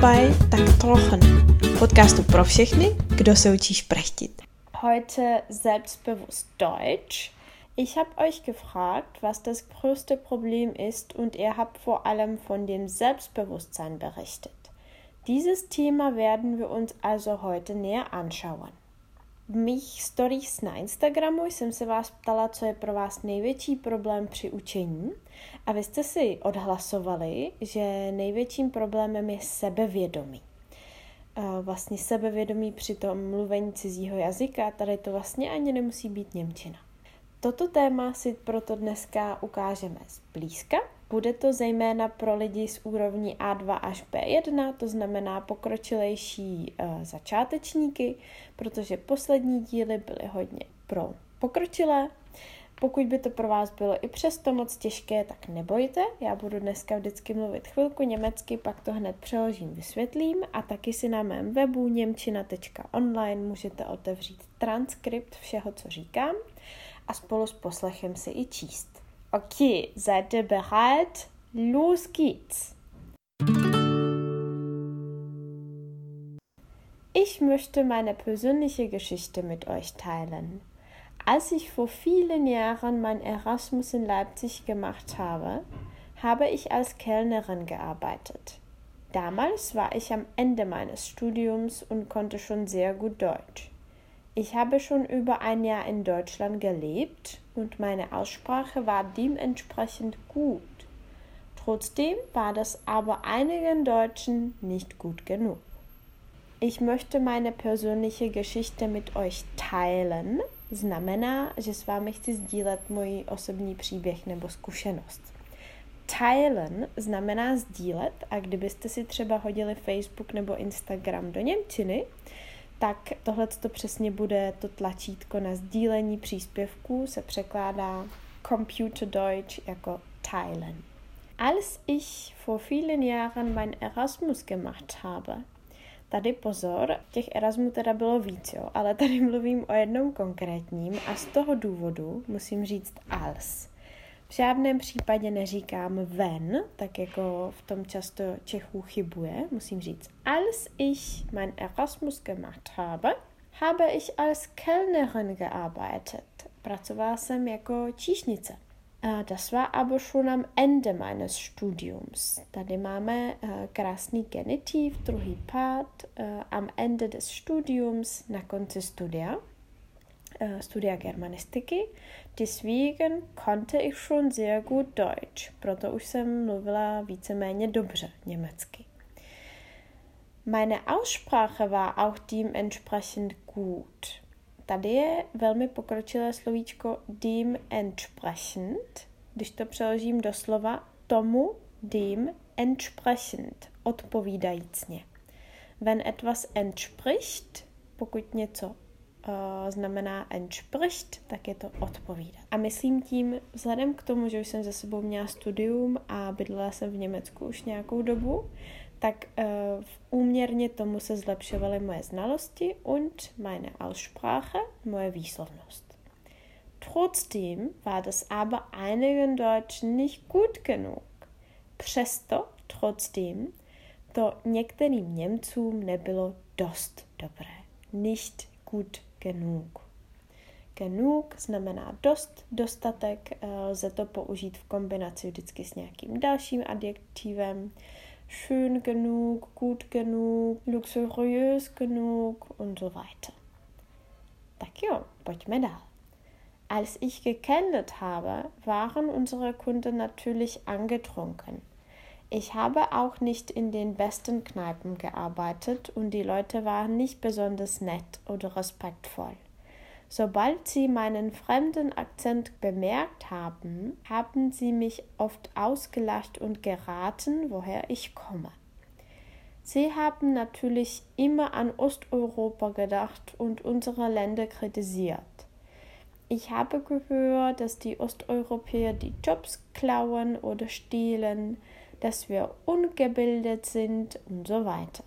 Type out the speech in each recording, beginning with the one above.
Bei Tak Trochen, podcastu pro všechny, kdo se učí šprechtit. Heute selbstbewusst Deutsch. Ich habe euch gefragt, was das größte Problem ist und ihr habt vor allem von dem Selbstbewusstsein berichtet. Dieses Thema werden wir uns also heute näher anschauen. V mých stories na Instagramu jsem se vás ptala, co je pro vás největší problém při učení a vy jste si odhlasovali, že největším problémem je sebevědomí. Vlastně sebevědomí při tom mluvení cizího jazyka, tady to vlastně ani nemusí být Němčina. Toto téma si proto dneska ukážeme zblízka. Bude to zejména pro lidi z úrovní A2 až B1, to znamená pokročilejší uh, začátečníky, protože poslední díly byly hodně pro pokročilé. Pokud by to pro vás bylo i přesto moc těžké, tak nebojte. Já budu dneska vždycky mluvit chvilku německy, pak to hned přeložím, vysvětlím a taky si na mém webu němčina.online můžete otevřít transkript všeho, co říkám a spolu s poslechem si i číst. Okay, seid ihr bereit? Los geht's! Ich möchte meine persönliche Geschichte mit euch teilen. Als ich vor vielen Jahren mein Erasmus in Leipzig gemacht habe, habe ich als Kellnerin gearbeitet. Damals war ich am Ende meines Studiums und konnte schon sehr gut Deutsch. Ich habe schon über ein Jahr in Deutschland gelebt und meine Aussprache war dementsprechend gut. Trotzdem war das aber einigen Deutschen nicht gut genug. Ich möchte meine persönliche Geschichte mit euch teilen. Znamená, že s vámi chci sdílet můj osobní příběh nebo zkušenost. Teilen znamená sdílet a kdybyste si třeba hodili Facebook nebo Instagram do Němčiny, tak tohle to přesně bude to tlačítko na sdílení příspěvků, se překládá Computer Deutsch jako teilen. Als ich vor vielen Jahren mein Erasmus gemacht habe, Tady pozor, těch Erasmů teda bylo víc, jo, ale tady mluvím o jednom konkrétním a z toho důvodu musím říct als. V žádném případě neříkám ven, tak jako v tom často Čechů chybuje. Musím říct, als ich mein Erasmus gemacht habe, habe ich als Kellnerin gearbeitet. Pracovala jsem jako číšnice. Das war aber schon am Ende meines Studiums. Tady máme krásný genitiv, druhý part, am Ende des Studiums, na konci studia. Äh, Studia Germanistiky. Deswegen konnte ich schon sehr gut Deutsch. Proto už jsem mluvila víceméně dobře německy. Meine Aussprache war auch dementsprechend gut. Tady je velmi pokročilé slovíčko dementsprechend. Když to přeložím do slova tomu dem entsprechend, odpovídajícně. Wenn etwas entspricht, pokud něco uh, znamená entspricht, tak je to odpovídat. A myslím tím, vzhledem k tomu, že už jsem za sebou měla studium a bydlela jsem v Německu už nějakou dobu, tak uh, úměrně tomu se zlepšovaly moje znalosti und meine Aussprache, moje výslovnost. Trotzdem war das aber einigen Deutschen nicht gut genug. Přesto, trotzdem, to některým Němcům nebylo dost dobré. Nicht gut genug. Genug znamená dost, dostatek, eh, lze to použít v kombinaci vždycky s nějakým dalším adjektivem. Schön genug, gut genug, luxuriös genug und so weiter. Tak jo, pojďme dál. Als ich gekennert habe, waren unsere Kunden natürlich angetrunken. Ich habe auch nicht in den besten Kneipen gearbeitet und die Leute waren nicht besonders nett oder respektvoll. Sobald sie meinen fremden Akzent bemerkt haben, haben sie mich oft ausgelacht und geraten, woher ich komme. Sie haben natürlich immer an Osteuropa gedacht und unsere Länder kritisiert. Ich habe gehört, dass die Osteuropäer die Jobs klauen oder stehlen, dass wir ungebildet sind und so weiter.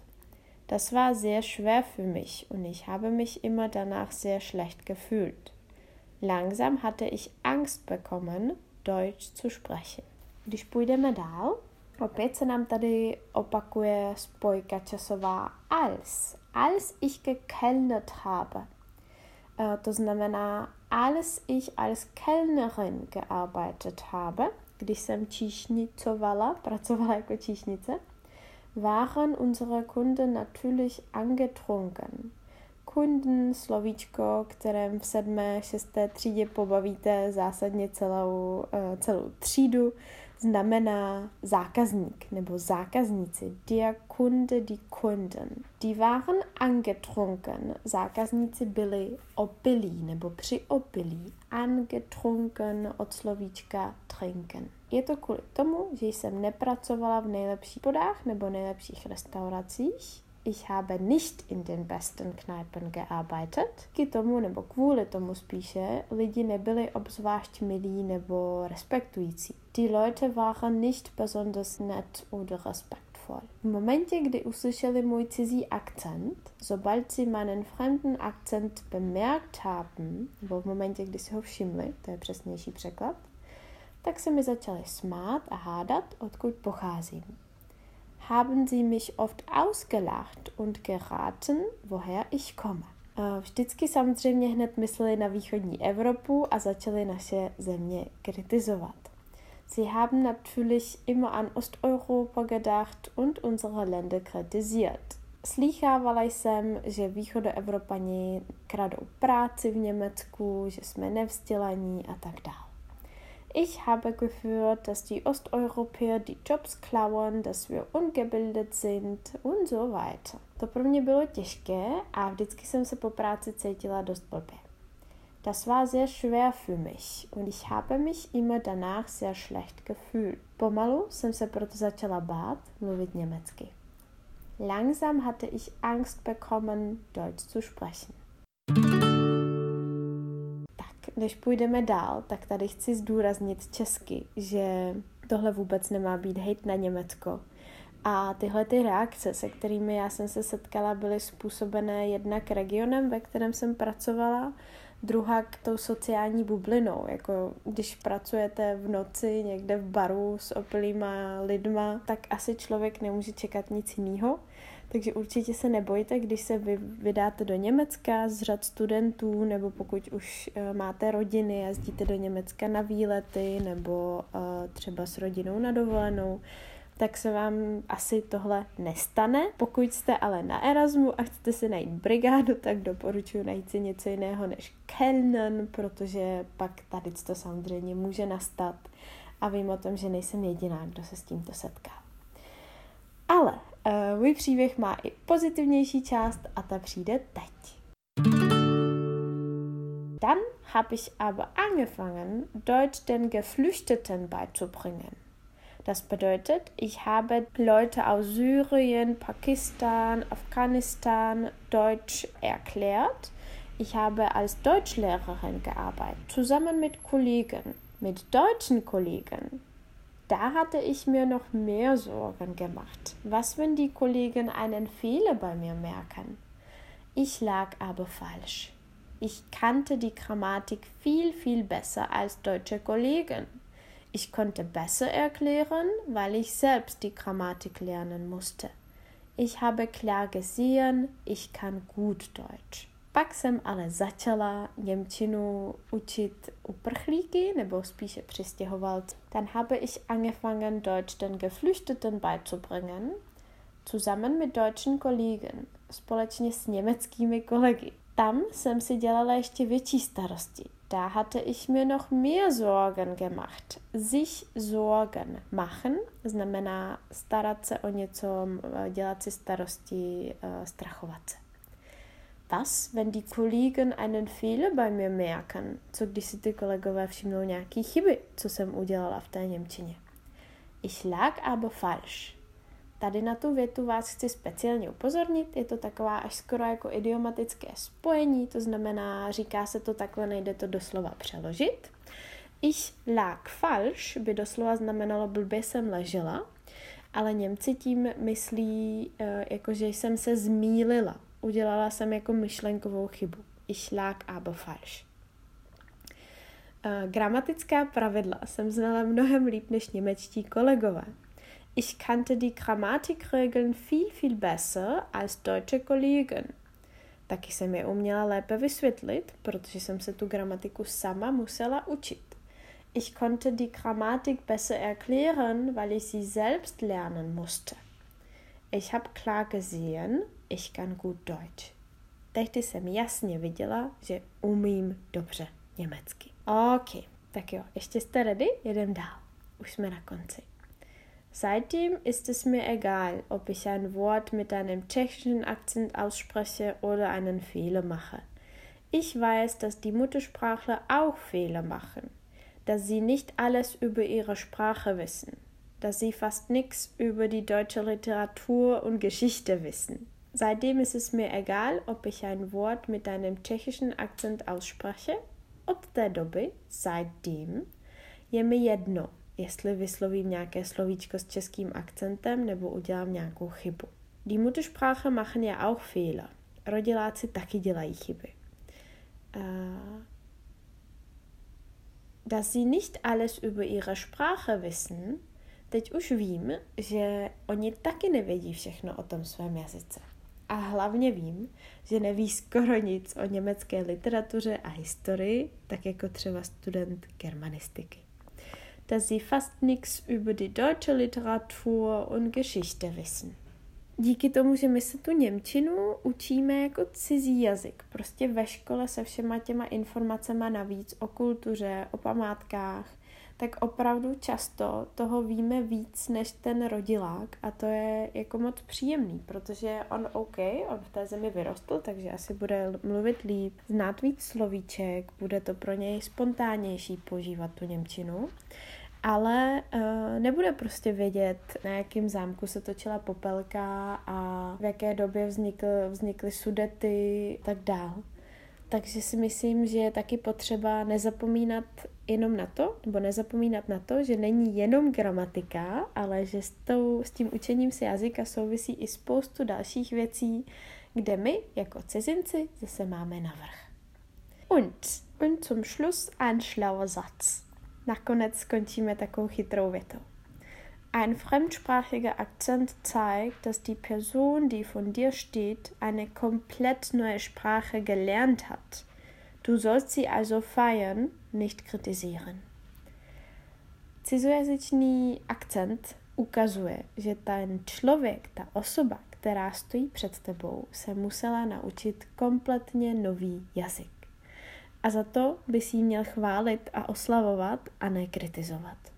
Das war sehr schwer für mich und ich habe mich immer danach sehr schlecht gefühlt. Langsam hatte ich Angst bekommen, Deutsch zu sprechen. Když půjdeme dál, Opět se nám tady opakuje spojka časová als. Als ich gekellnert habe. E, to znamená, als ich als Kellnerin gearbeitet habe, když jsem číšnicovala, pracovala jako číšnice, waren unsere Kunden natürlich angetrunken. Kunden, slovíčko, kterém v sedmé, šesté třídě pobavíte zásadně celou, e, celou třídu, znamená zákazník nebo zákazníci. Der Kunde, die Kunden. Die waren angetrunken. Zákazníci byli opilí nebo při opilí. Angetrunken od slovíčka trinken. Je to kvůli tomu, že jsem nepracovala v nejlepších podách nebo nejlepších restauracích ich habe nicht in den besten Kneipen gearbeitet. K tomu nebo kvůli tomu spíše lidi nebyli obzvlášť milí nebo respektující. Die Leute waren nicht besonders nett oder respektvoll. V momentě, kdy uslyšeli můj cizí akcent, sobald sie meinen fremden Akzent bemerkt haben, nebo v momentě, kdy si ho všimli, to je přesnější překlad, tak se mi začali smát a hádat, odkud pocházím haben sie mich oft ausgelacht und geraten, woher ich komme. Vždycky samozřejmě hned mysleli na východní Evropu a začali naše země kritizovat. Sie haben natürlich immer an Osteuropa gedacht und unsere Länder kritisiert. Slýchávala jsem, že východoevropani kradou práci v Německu, že jsme nevzdělaní a tak dále. Ich habe geführt, dass die Osteuropäer die Jobs klauen, dass wir ungebildet sind und so weiter. To pro mě bylo těžké a vždycky jsem se po práci cítila dost blbě. Das war sehr schwer für mich und ich habe mich immer danach sehr schlecht gefühlt. Pomalu jsem se proto začala bát mluvit německy. Langsam hatte ich Angst bekommen, Deutsch zu sprechen než půjdeme dál, tak tady chci zdůraznit česky, že tohle vůbec nemá být hejt na Německo. A tyhle ty reakce, se kterými já jsem se setkala, byly způsobené jednak regionem, ve kterém jsem pracovala, druhá k tou sociální bublinou. Jako když pracujete v noci někde v baru s opilýma lidma, tak asi člověk nemůže čekat nic jiného. Takže určitě se nebojte, když se vy vydáte do Německa z řad studentů, nebo pokud už uh, máte rodiny, jezdíte do Německa na výlety, nebo uh, třeba s rodinou na dovolenou, tak se vám asi tohle nestane. Pokud jste ale na Erasmu a chcete si najít brigádu, tak doporučuji najít si něco jiného než Kellnen, protože pak tady to samozřejmě může nastat a vím o tom, že nejsem jediná, kdo se s tímto setká. Uh, můj příběh má i pozitivnější část a ta přijde teď. Dann habe ich aber angefangen, Deutsch den Geflüchteten beizubringen. Das bedeutet, ich habe Leute aus Syrien, Pakistan, Afghanistan Deutsch erklärt. Ich habe als Deutschlehrerin gearbeitet, zusammen mit Kollegen, mit deutschen Kollegen. Da hatte ich mir noch mehr Sorgen gemacht. Was, wenn die Kollegen einen Fehler bei mir merken? Ich lag aber falsch. Ich kannte die Grammatik viel, viel besser als deutsche Kollegen. Ich konnte besser erklären, weil ich selbst die Grammatik lernen musste. Ich habe klar gesehen, ich kann gut Deutsch. Pak jsem ale začala Němčinu učit uprchlíky, nebo spíše přistěhovalce. Dann habe ich angefangen, Deutsch den Geflüchteten beizubringen, zusammen mit deutschen Kollegen, společně s německými kolegy. Tam jsem si dělala ještě větší starosti. Da hatte ich mir noch mehr Sorgen gemacht. Sich Sorgen machen znamená starat se o něco, dělat si starosti, eh, strachovat se. Was, wenn die Kollegen einen Fehler bei mir merken? Co když si ty kolegové všimnou nějaký chyby, co jsem udělala v té Němčině? Ich lag aber falsch. Tady na tu větu vás chci speciálně upozornit. Je to taková až skoro jako idiomatické spojení, to znamená, říká se to takhle, nejde to doslova přeložit. Ich lag falsch by doslova znamenalo blbě jsem ležela, ale Němci tím myslí, eh, jako že jsem se zmílila, udělala jsem jako myšlenkovou chybu. Ich lag aber falsch. Uh, gramatická pravidla jsem znala mnohem líp než němečtí kolegové. Ich kannte die Grammatikregeln viel, viel besser als deutsche Kollegen. Taky jsem je uměla lépe vysvětlit, protože jsem se tu gramatiku sama musela učit. Ich konnte die Grammatik besser erklären, weil ich sie selbst lernen musste. Ich habe klar gesehen, ich kann gut Deutsch. Tehdy jsem jasně viděla, že umím dobře německy. OK, tak jo, ještě jste ready? Jedem dál. Už jsme na konci. Seitdem ist es mir egal, ob ich ein Wort mit einem tschechischen Akzent ausspreche oder einen Fehler mache. Ich weiß, dass die Muttersprachler auch Fehler machen, dass sie nicht alles über ihre Sprache wissen, dass sie fast nichts über die deutsche Literatur und Geschichte wissen. Seitdem ist es mir egal, ob ich ein Wort mit einem tschechischen Akzent ausspreche. Od té doby, seitdem, je mi jedno, jestli vyslovím nějaké slovíčko s českým akcentem nebo udělám nějakou chybu. Die Muttersprache machen ja auch Fehler. Rodiláci taky dělají chyby. Uh, dass sie nicht alles über ihre Sprache wissen, teď už vím, že oni taky nevědí všechno o tom svém jazyce. A hlavně vím, že neví skoro nic o německé literatuře a historii, tak jako třeba student germanistiky. Dass sie fast nichts über die deutsche Literatur und Geschichte wissen. Díky tomu, že my se tu Němčinu učíme jako cizí jazyk, prostě ve škole se všema těma informacemi navíc o kultuře, o památkách, tak opravdu často toho víme víc než ten rodilák a to je jako moc příjemný, protože on OK, on v té zemi vyrostl, takže asi bude mluvit líp, znát víc slovíček, bude to pro něj spontánnější používat tu Němčinu ale uh, nebude prostě vědět, na jakém zámku se točila popelka a v jaké době vznikl, vznikly sudety tak dál. Takže si myslím, že je taky potřeba nezapomínat jenom na to, nebo nezapomínat na to, že není jenom gramatika, ale že s, tou, s tím učením se jazyka souvisí i spoustu dalších věcí, kde my jako cizinci zase máme navrh. Und, und zum Schluss ein schlauer Satz. Nakonec skončíme takovou chytrou větou. Ein fremdsprachiger Akzent zeigt, dass die Person, die von dir steht, eine komplett neue Sprache gelernt hat. Du sollst sie also feiern, nicht kritisieren. Cizojazyčný akcent ukazuje, že ten člověk, ta osoba, která stojí před tebou, se musela naučit kompletně nový jazyk. A za to by si ji měl chválit a oslavovat a ne kritizovat.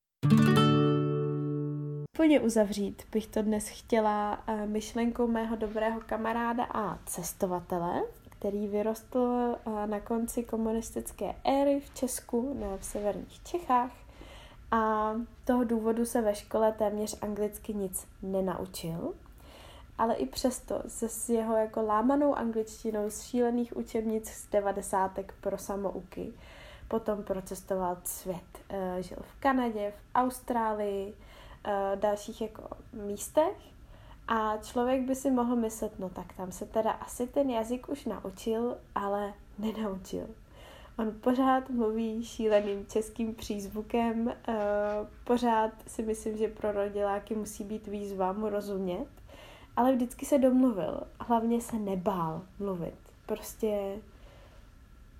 Úplně uzavřít bych to dnes chtěla eh, myšlenkou mého dobrého kamaráda a cestovatele, který vyrostl eh, na konci komunistické éry v Česku, ne v severních Čechách. A toho důvodu se ve škole téměř anglicky nic nenaučil, ale i přesto se s jeho jako lámanou angličtinou z šílených učebnic z devadesátek pro samouky potom procestoval svět. Eh, žil v Kanadě, v Austrálii, dalších jako místech a člověk by si mohl myslet, no tak tam se teda asi ten jazyk už naučil, ale nenaučil. On pořád mluví šíleným českým přízvukem, uh, pořád si myslím, že pro rodiláky musí být výzva mu rozumět, ale vždycky se domluvil. Hlavně se nebál mluvit. Prostě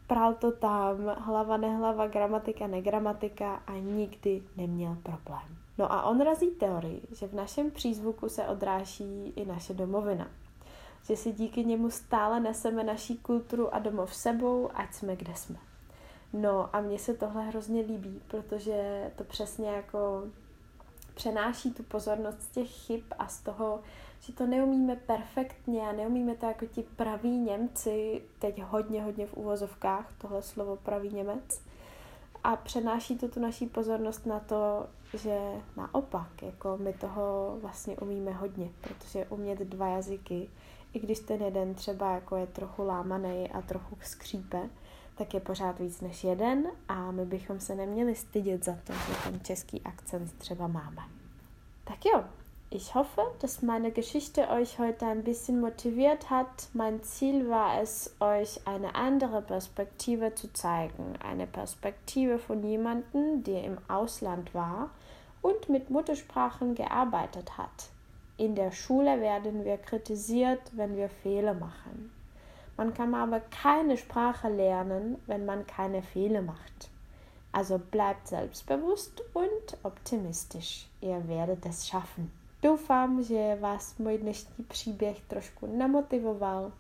prál to tam, hlava nehlava, gramatika negramatika a nikdy neměl problém. No a on razí teorii, že v našem přízvuku se odráží i naše domovina. Že si díky němu stále neseme naší kulturu a domov sebou, ať jsme kde jsme. No a mně se tohle hrozně líbí, protože to přesně jako přenáší tu pozornost z těch chyb a z toho, že to neumíme perfektně a neumíme to jako ti praví Němci, teď hodně, hodně v úvozovkách, tohle slovo pravý Němec, a přenáší to tu naší pozornost na to, že naopak, jako my toho vlastně umíme hodně, protože umět dva jazyky, i když ten jeden třeba jako je trochu lámaný a trochu skřípe, tak je pořád víc než jeden a my bychom se neměli stydět za to, že ten český akcent třeba máme. Tak jo, Ich hoffe, dass meine Geschichte euch heute ein bisschen motiviert hat. Mein Ziel war es, euch eine andere Perspektive zu zeigen. Eine Perspektive von jemandem, der im Ausland war und mit Muttersprachen gearbeitet hat. In der Schule werden wir kritisiert, wenn wir Fehler machen. Man kann aber keine Sprache lernen, wenn man keine Fehler macht. Also bleibt selbstbewusst und optimistisch. Ihr werdet es schaffen. Doufám, že vás můj dnešní příběh trošku namotivoval.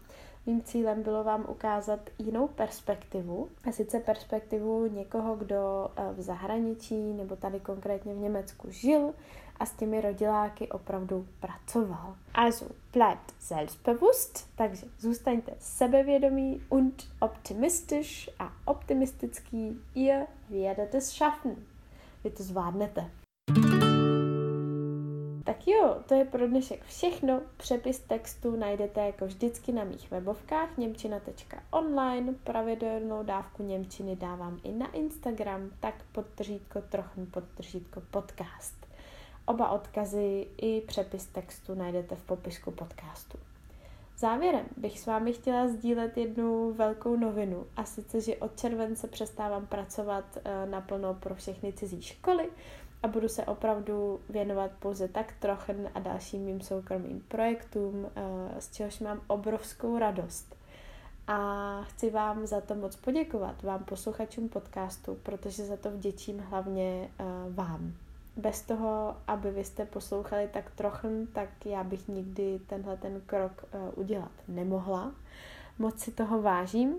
Mým cílem bylo vám ukázat jinou perspektivu, a sice perspektivu někoho, kdo eh, v zahraničí nebo tady konkrétně v Německu žil a s těmi rodiláky opravdu pracoval. Also bleibt selbstbewusst, takže zůstaňte sebevědomí und optimistisch a optimistický. Ihr werdet es schaffen. Vy to zvládnete. Tak jo, to je pro dnešek všechno. Přepis textu najdete jako vždycky na mých webovkách němčina.online. Pravidelnou dávku Němčiny dávám i na Instagram, tak podtržítko trochu podtržítko podcast. Oba odkazy i přepis textu najdete v popisku podcastu. Závěrem bych s vámi chtěla sdílet jednu velkou novinu a sice, že od července přestávám pracovat eh, naplno pro všechny cizí školy a budu se opravdu věnovat pouze tak trochen a dalším mým soukromým projektům, eh, z čehož mám obrovskou radost. A chci vám za to moc poděkovat, vám posluchačům podcastu, protože za to vděčím hlavně eh, vám. Bez toho, aby vy jste poslouchali tak trochu, tak já bych nikdy tenhle ten krok eh, udělat nemohla. Moc si toho vážím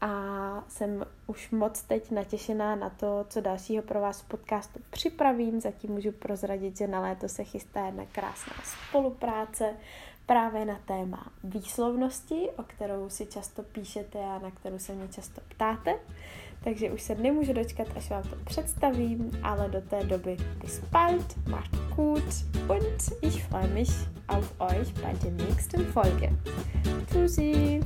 a jsem už moc teď natěšená na to, co dalšího pro vás v podcastu připravím. Zatím můžu prozradit, že na léto se chystá jedna krásná spolupráce právě na téma výslovnosti, o kterou si často píšete a na kterou se mě často ptáte. Takže už se nemůžu dočkat, až vám to představím, ale do té doby bis bald, macht gut und ich freue mich auf euch bei der nächsten Folge. Tschüssi!